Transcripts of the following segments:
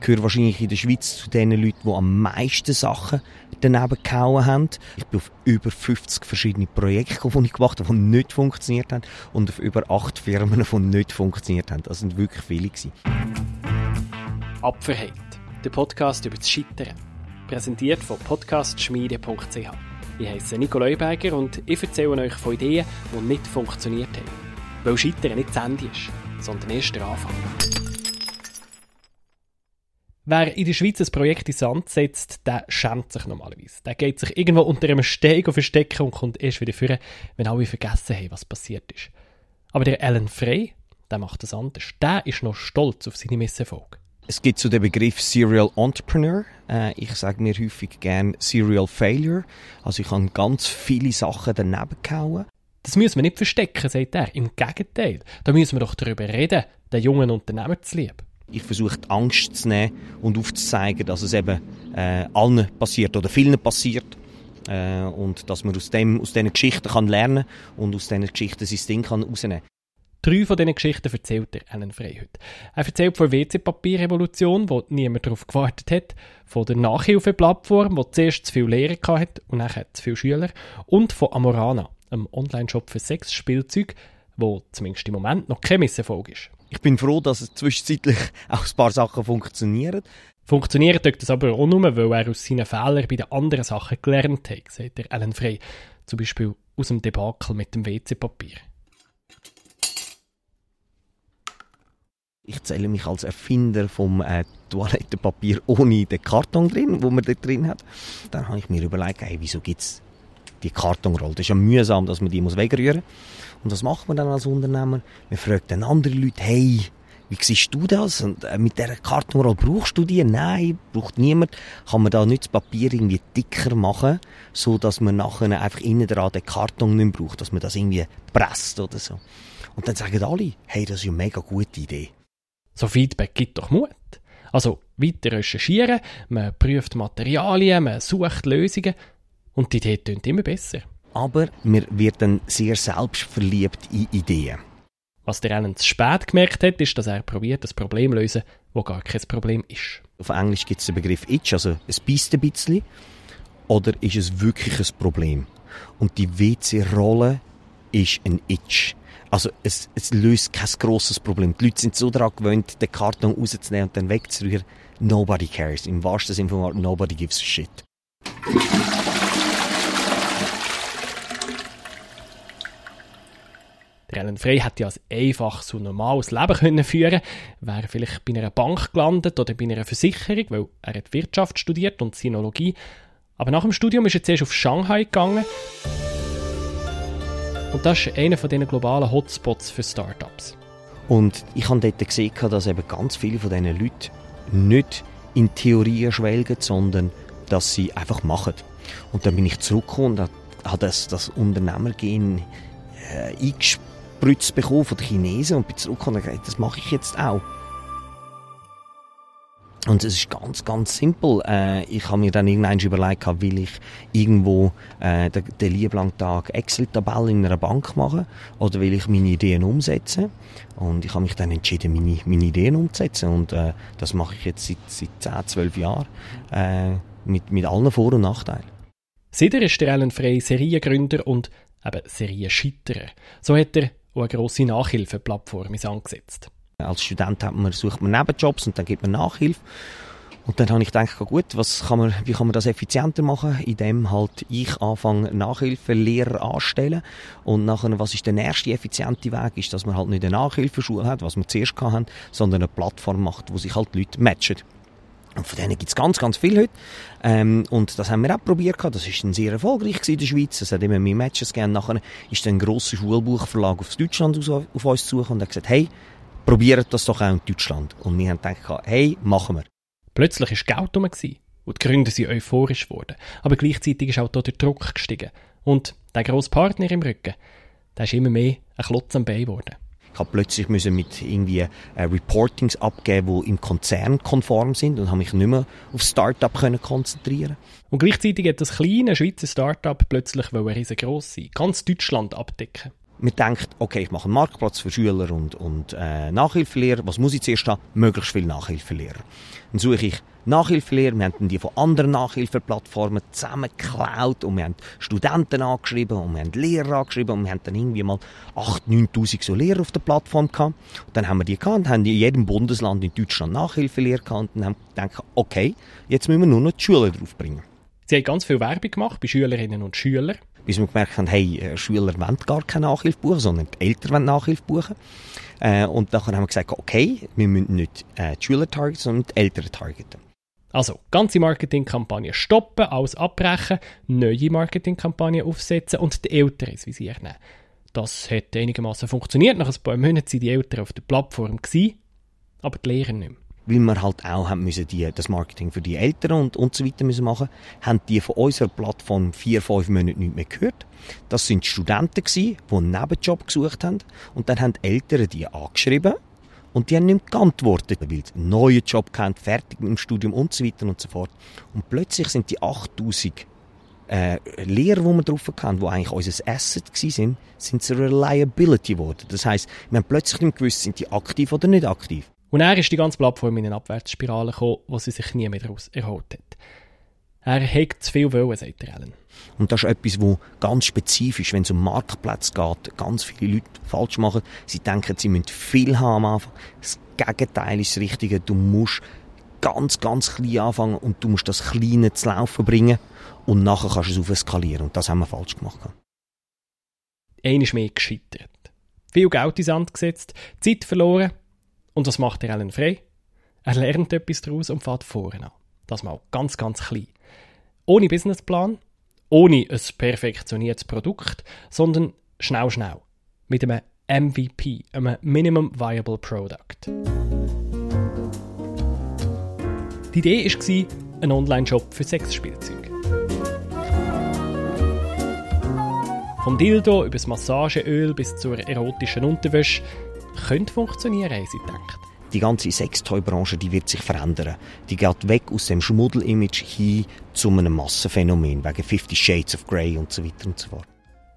Ich gehöre wahrscheinlich in der Schweiz zu den Leuten, die am meisten Sachen daneben gehauen haben. Ich bin auf über 50 verschiedene Projekte, die ich gemacht habe, die nicht funktioniert haben und auf über acht Firmen, die nicht funktioniert haben. Das sind wirklich viele gewesen. Apferheit, der Podcast über das Scheitern. Präsentiert von podcastschmiede.ch. Ich heiße Nico Leuberger und ich erzähle euch von Ideen, die nicht funktioniert haben. Weil Scheitern nicht das Ende ist, sondern erst der Anfang. Wer in der Schweiz ein Projekt in Sand setzt, der schämt sich normalerweise. Der geht sich irgendwo unter einem Steg verstecken und kommt erst wieder führen, wenn alle vergessen haben, was passiert ist. Aber der Alan Frey, der macht das anders. Der ist noch stolz auf seine Misserfolge. Es gibt so den Begriff Serial Entrepreneur. Äh, ich sage mir häufig gern Serial Failure. Also ich habe ganz viele Sachen daneben gehauen. Das müssen wir nicht verstecken, sagt er. Im Gegenteil. Da müssen wir doch darüber reden, den jungen Unternehmer zu lieben. Ich versuche die Angst zu nehmen und aufzuzeigen, dass es eben äh, allen passiert oder vielen passiert. Äh, und dass man aus, dem, aus diesen Geschichten kann lernen und aus diesen Geschichten sein Ding kann rausnehmen kann. Drei von diesen Geschichten erzählt er Alan Frey heute. Er erzählt von der WC-Papierrevolution, wo niemand darauf gewartet hat, von der Nachhilfeplattform, die zuerst zu viele Lehrer hatte und nachher zu viele Schüler, und von Amorana, einem Online-Shop für Sexspielzeug, wo zumindest im Moment noch kein Misserfolg ist. Ich bin froh, dass es zwischenzeitlich auch ein paar Sachen funktionieren. Funktioniert tut das aber auch nur, weil er aus seinen Fehlern bei den anderen Sachen gelernt hat, sagt der Alan Frey. Zum Beispiel aus dem Debakel mit dem WC-Papier. Ich zähle mich als Erfinder vom äh, Toilettenpapier ohne den Karton drin, wo man da drin hat. Dann habe ich mir überlegt, hey, wieso gibt es die Kartonrolle? Das ist ja mühsam, dass man die muss wegrühren muss. Und was macht man dann als Unternehmer? Man fragt dann andere Leute, hey, wie siehst du das? Und äh, mit dieser Kartonrolle brauchst du die? Nein, braucht niemand. Kann man da nicht das Papier irgendwie dicker machen, so dass man nachher einfach innen dran den Karton nicht braucht, dass man das irgendwie presst oder so. Und dann sagen alle, hey, das ist eine mega gute Idee. So Feedback gibt doch Mut. Also weiter recherchieren, man prüft Materialien, man sucht Lösungen und die Idee tönt immer besser. Aber man wird dann sehr selbstverliebt in Ideen. Was der Alan zu spät gemerkt hat, ist, dass er probiert, das Problem zu lösen, wo gar kein Problem ist. Auf Englisch gibt es den Begriff Itch, also es beißt ein bisschen. Oder ist es wirklich ein Problem? Und die WC-Rolle ist ein Itch. Also es, es löst kein grosses Problem. Die Leute sind so daran gewöhnt, den Karton rauszunehmen und dann wegzurühren. Nobody cares. Im wahrsten Sinne von Wort, nobody gives a shit. Der Alan hätte ja ein einfaches und normales Leben können führen wäre vielleicht bei einer Bank gelandet oder bei einer Versicherung, weil er hat Wirtschaft studiert und Sinologie. Aber nach dem Studium ist er zuerst auf Shanghai gegangen. Und das ist einer von diesen globalen Hotspots für Startups. Und ich habe dort gesehen, dass eben ganz viele von diesen Leuten nicht in Theorien schwelgen, sondern dass sie einfach machen. Und dann bin ich zurückgekommen und habe das, das Unternehmergehen äh, eingespritzt bekommen von den Chinesen und bin zurückgekommen und gesagt, das mache ich jetzt auch. Und es ist ganz, ganz simpel. Äh, ich habe mir dann irgendwann überlegt, will ich irgendwo äh, den, den lieblangen Tag Excel-Tabelle in einer Bank machen oder will ich meine Ideen umsetzen? Und ich habe mich dann entschieden, meine, meine Ideen umzusetzen. Und äh, das mache ich jetzt seit, seit 10, 12 Jahren äh, mit, mit allen Vor- und Nachteilen. Seither ist der Alan Frey Seriengründer und eben Serienscheiterer. So hat er auch eine grosse Nachhilfeplattform ins angesetzt. Als Student hat man, sucht man Nebenjobs und dann gibt man Nachhilfe. Und dann habe ich gedacht, gut, was kann man, wie kann man das effizienter machen, indem halt ich anfange Nachhilfelehrer anstellen und nachher, was ist der nächste effiziente Weg, ist, dass man halt nicht eine Nachhilfeschule hat, was wir zuerst hatten, sondern eine Plattform macht, wo sich halt Leute matchen. Und von denen gibt es ganz, ganz viel heute. Ähm, und das haben wir auch probiert. Das ist dann sehr erfolgreich in der Schweiz. Es hat immer mehr Matches gegeben. Nachher ist dann ein grosser Schulbuchverlag aus Deutschland auf uns zugekommen und hat gesagt, hey, probiert das doch auch in Deutschland. Und wir haben gedacht, hey, machen wir. Plötzlich war Geld rum und die Gründer sind euphorisch geworden. Aber gleichzeitig ist auch dort der Druck gestiegen. Und der grosse Partner im Rücken, der ist immer mehr ein Klotz am Bein geworden. Ich habe plötzlich müssen mit irgendwie äh, Reportings abgeben, die im Konzern konform sind und habe mich nicht mehr auf Startup können konzentrieren. Und gleichzeitig hat das kleine Schweizer Startup plötzlich riesengroß sein, ganz Deutschland abdecken. man denkt, okay, ich mache einen Marktplatz für Schüler und, und äh, Nachhilfelehrer. Was muss ich zuerst haben? Möglichst viele Nachhilfelehrer. Dann suche ich Nachhilfelehrer. Wir haben die von anderen Nachhilfeplattformen zusammengeklaut und wir haben Studenten angeschrieben und wir haben Lehrer angeschrieben und wir haben dann irgendwie mal 8.000, 9.000 so Lehrer auf der Plattform gehabt. Und dann haben wir die gehabt haben in jedem Bundesland in Deutschland Nachhilfelehrer gehabt und dann haben gedacht, okay, jetzt müssen wir nur noch die Schüler draufbringen. Sie haben ganz viel Werbung gemacht bei Schülerinnen und Schülern bis wir gemerkt haben, hey, äh, Schüler wollen gar keine Nachhilfe buchen, sondern die Eltern wollen Nachhilfe buchen. Äh, und dann haben wir gesagt, okay, wir müssen nicht äh, die Schüler targeten, sondern die Eltern targeten. Also, ganze Marketingkampagne stoppen, alles abbrechen, neue Marketingkampagne aufsetzen und die Eltern ins Visier nehmen. Das hat einigermaßen funktioniert. Nach ein paar Monaten waren die Eltern auf der Plattform, gewesen, aber die Lehrer nicht mehr weil wir halt auch haben müssen die, das Marketing für die Eltern und, und so weiter müssen machen, haben die von unserer Plattform vier, fünf Monate nicht mehr gehört. Das sind Studenten gewesen, die einen Nebenjob gesucht haben und dann haben die Eltern die angeschrieben und die haben nicht geantwortet, weil sie einen neuen Job kennt, fertig mit dem Studium und so weiter und so fort. Und plötzlich sind die 8000 äh, Lehrer, die wir drauf hatten, die eigentlich unser Asset waren, sind zu Reliability geworden. Das heisst, wir haben plötzlich nicht gewusst, sind die aktiv oder nicht aktiv. Und er ist die ganze Plattform in eine Abwärtsspirale gekommen, wo sie sich nie mehr daraus erholt hat. Er hat zu viel wollen, sagt Ellen. Und das ist etwas, wo ganz spezifisch, wenn es um Marktplätze geht, ganz viele Leute falsch machen. Sie denken, sie müssen viel haben am Anfang. Das Gegenteil ist das Richtige. Du musst ganz, ganz klein anfangen und du musst das Kleine zu laufen bringen und nachher kannst du es aufskalieren. Und das haben wir falsch gemacht. Einer ist mehr gescheitert. Viel Geld ins Sand gesetzt, Zeit verloren und was macht er Alan Frey? Er lernt etwas daraus und fährt vorne an. Das mal ganz, ganz klein. Ohne Businessplan, ohne ein perfektioniertes Produkt, sondern schnell, schnell. Mit einem MVP, einem Minimum Viable Product. Die Idee war ein Online-Shop für Sexspielzeuge. Vom Dildo über das Massageöl bis zur erotischen Unterwäsche könnte funktionieren, haben sie gedacht. Die ganze Sextoy-Branche die wird sich verändern. Die geht weg aus dem Schmuddel-Image hin zu einem Massenphänomen, wegen Fifty Shades of Grey und so weiter und so fort.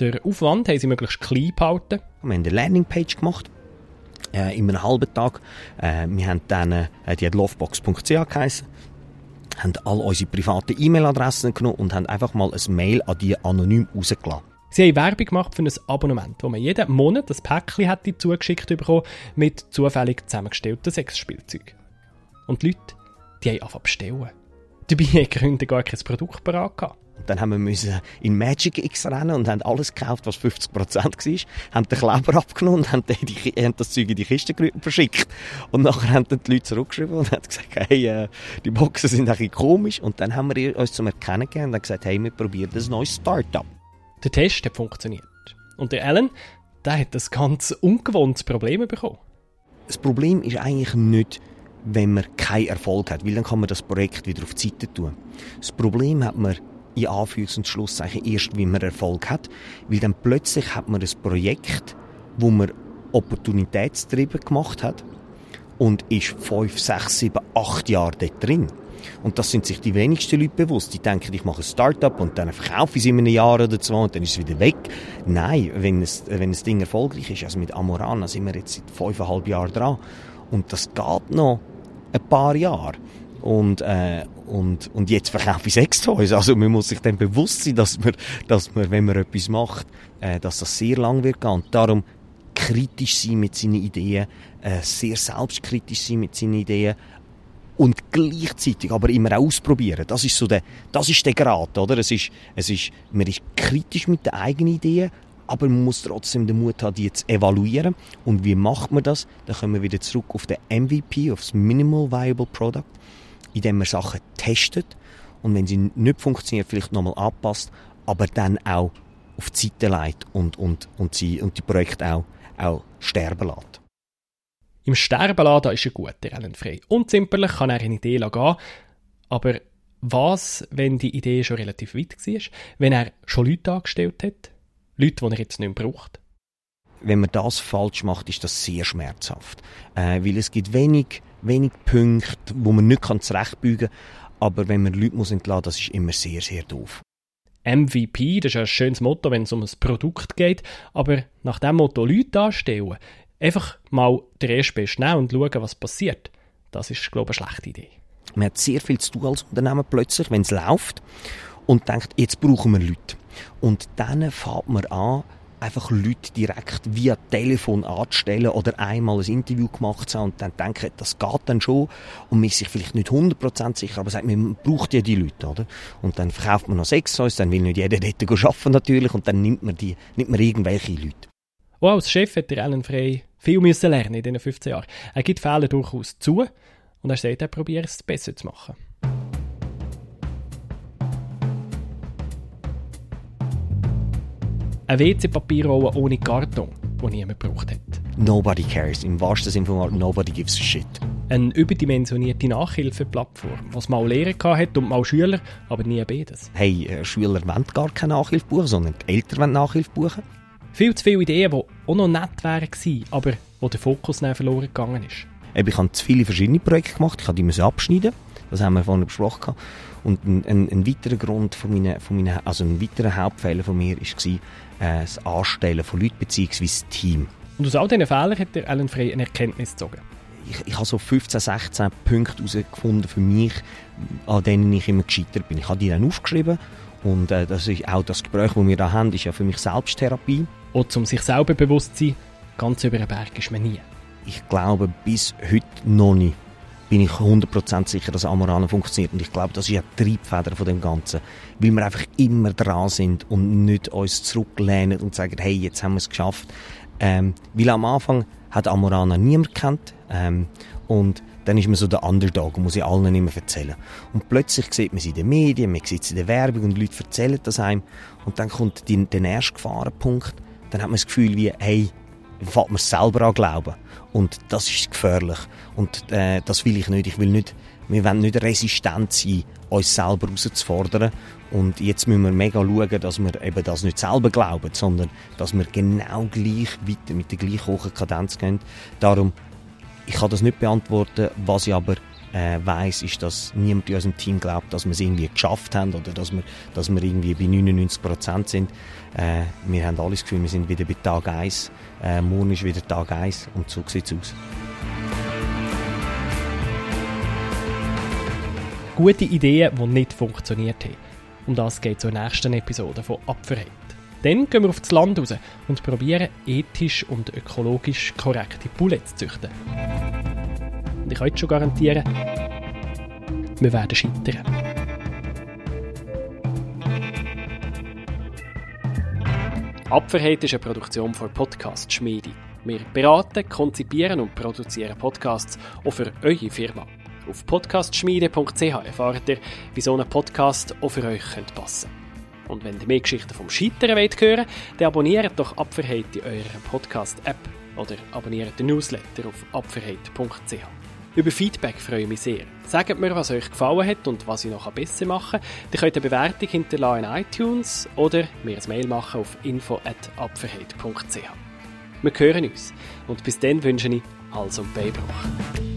Der Aufwand haben sie möglichst klein behalten. Wir haben eine Landingpage gemacht, äh, in einem halben Tag. Äh, wir haben dann, äh, die hat lovebox.ch geheißen, haben all unsere privaten E-Mail-Adressen genommen und haben einfach mal ein Mail an die anonym rausgelassen. Sie haben Werbung gemacht für ein Abonnement, wo man jeden Monat ein Päckchen hätte zugeschickt bekommen mit zufällig zusammengestellten Sexspielzeugen. Und die Leute, die haben angefangen bestellen. Dabei haben Gründer gar kein Produkt parat gehabt. Dann haben wir in Magic X rennen und haben alles gekauft, was 50% war, haben den Kleber abgenommen und haben, die, haben das Zeug in die Kiste verschickt. Und nachher haben dann die Leute zurückgeschrieben und haben gesagt, hey, äh, die Boxen sind ein bisschen komisch. Und dann haben wir uns zum Erkennen gegeben und haben gesagt, hey, wir probieren ein neues Startup. Der Test hat funktioniert. Und der Alan, der hat das ganz ungewohntes Problem bekommen. Das Problem ist eigentlich nicht, wenn man keinen Erfolg hat, weil dann kann man das Projekt wieder auf die Seite tun. Das Problem hat man in Anführungs- und Schlusszeichen erst, wenn man Erfolg hat, weil dann plötzlich hat man ein Projekt, wo man opportunitätstrieben gemacht hat und ist fünf, sechs, sieben, acht Jahre dort drin. Und das sind sich die wenigsten Leute bewusst. Die denken, ich mache ein Start-up und dann verkaufe ich es in einem Jahr oder zwei und dann ist es wieder weg. Nein, wenn es, wenn das Ding erfolgreich ist, also mit Amorana sind wir jetzt seit fünfeinhalb Jahren dran. Und das geht noch ein paar Jahre. Und, äh, und, und jetzt verkaufe ich Sextoys. Also man muss sich dann bewusst sein, dass man, dass man wenn man etwas macht, äh, dass das sehr lang wird gehen. Und darum kritisch sein mit seinen Ideen, äh, sehr selbstkritisch sein mit seinen Ideen, und gleichzeitig aber immer ausprobieren. Das ist so der, das ist der Grad, oder? Es ist, es ist, man ist kritisch mit den eigenen Ideen, aber man muss trotzdem den Mut haben, die zu evaluieren. Und wie macht man das? Dann kommen wir wieder zurück auf den MVP, auf das Minimal Viable Product, indem man Sachen testet und wenn sie nicht funktionieren, vielleicht nochmal anpasst, aber dann auch auf die Seite leitet und, und, und, sie, und die Projekte auch, auch sterben lässt. Im Sterben lassen, ist er gut, der Alan Frey. Und zimperlich kann er eine Idee gehen, aber was, wenn die Idee schon relativ weit war? Wenn er schon Leute angestellt hat? Leute, die er jetzt nicht mehr braucht? Wenn man das falsch macht, ist das sehr schmerzhaft. Äh, weil es gibt wenig, wenig Punkte, wo man nicht zurechtbügen kann. Aber wenn man Leute muss entlassen muss, das ist immer sehr, sehr doof. MVP, das ist ein schönes Motto, wenn es um ein Produkt geht, aber nach dem Motto Leute anstellen, einfach mal den ersten Best nehmen und schauen, was passiert, das ist, glaube ich, eine schlechte Idee. Man hat sehr viel zu tun als Unternehmen plötzlich, wenn es läuft und denkt, jetzt brauchen wir Leute. Und dann fängt man an, einfach Leute direkt via Telefon anzustellen oder einmal ein Interview gemacht zu haben und dann denken, das geht dann schon und man ist sich vielleicht nicht 100% sicher, aber sagt, man braucht ja die Leute, oder? Und dann verkauft man noch sechs dann will nicht jeder dort arbeiten natürlich und dann nimmt man, die, nimmt man irgendwelche Leute. Auch als Chef hat der Alan Frey viel müssen lernen in diesen 15 Jahren. Er gibt Fehler durchaus zu und er sagt, er probiert es besser zu machen. Eine WC-Papierrolle ohne Karton, die niemand gebraucht hat. Nobody cares. Im wahrsten Sinne von Wort, nobody gives a shit. Eine überdimensionierte Nachhilfeplattform, was mal Lehrer hatte und mal Schüler, aber nie beides. Hey, äh, Schüler wollen gar keine Nachhilfe buchen, sondern die Eltern wollen Nachhilfe buchen. Viel zu viele Ideen, die auch noch nett wären gewesen, aber wo der Fokus verloren gegangen ist. Ich habe zu viele verschiedene Projekte gemacht, ich die abschneiden. Das haben wir vorhin besprochen. Und ein, ein, ein weiterer Grund von meinen, von meinen, also ein weiterer Hauptfehler von mir war, äh, das Anstellen von Leuten bzw. das Team. Und aus all diesen Fehlern hat der Alan Frey eine Erkenntnis gezogen? Ich, ich habe so 15, 16 Punkte herausgefunden für mich, an denen ich immer gescheitert bin. Ich habe die dann aufgeschrieben und äh, das ist auch das Gespräch, das wir da haben, ist ja für mich Selbsttherapie. Und um sich selber bewusst zu sein, ganz über den Berg ist man nie. Ich glaube bis heute noch nicht bin ich 100% sicher, dass Amorana funktioniert. Und ich glaube, das ist ja die Triebfeder von dem Ganzen. Weil wir einfach immer dran sind und nicht uns zurücklehnen und sagen, hey, jetzt haben wir es geschafft. Ähm, weil am Anfang hat Amorana niemand kennt. Ähm, und dann ist man so der Underdog und muss ich allen immer erzählen. Und plötzlich sieht man es in den Medien, man sieht es in der Werbung und Leute erzählen das einem. Und dann kommt die, der erste Gefahrenpunkt. Dann hat man das Gefühl wie, hey, fängt man selber an glauben. Und das ist gefährlich. Und äh, das will ich nicht. Ich will nicht, wir wollen nicht resistent sein, uns selber herauszufordern. Und jetzt müssen wir mega schauen, dass wir eben das nicht selber glauben, sondern dass wir genau gleich weiter mit der gleichen hohen Kadenz gehen. Darum, ich kann das nicht beantworten, was ich aber äh, weiß, ist, dass niemand in unserem Team glaubt, dass wir es irgendwie geschafft haben oder dass wir, dass wir irgendwie bei 99 Prozent sind. Äh, wir haben alles Gefühl, wir sind wieder bei Tag 1. Äh, morgen ist wieder Tag 1 und so sieht es aus. Gute Ideen, die nicht funktioniert haben. Um das geht es in nächsten Episode von Apferheit. Dann gehen wir auf das Land raus und probieren, ethisch und ökologisch korrekte Bullets zu züchten. Und ich kann jetzt schon garantieren, wir werden scheitern. Apferheit ist eine Produktion von Podcast Schmiede. Wir beraten, konzipieren und produzieren Podcasts auch für eure Firma. Auf podcastschmiede.ch erfahrt ihr, wie so ein Podcast auch für euch passen könnte. Und wenn ihr mehr Geschichten vom Scheitern wollt hören dann abonniert doch Apferheit in eurer Podcast-App oder abonniert den Newsletter auf apferheit.ch. Über Feedback freue ich mich sehr. Sagt mir, was euch gefallen hat und was ich noch besser machen kann. Ihr könnt eine Bewertung hinterlassen in iTunes oder mir ein Mail machen auf info.apferheit.ch. Wir hören uns und bis dann wünsche ich Hals- und Beibruch.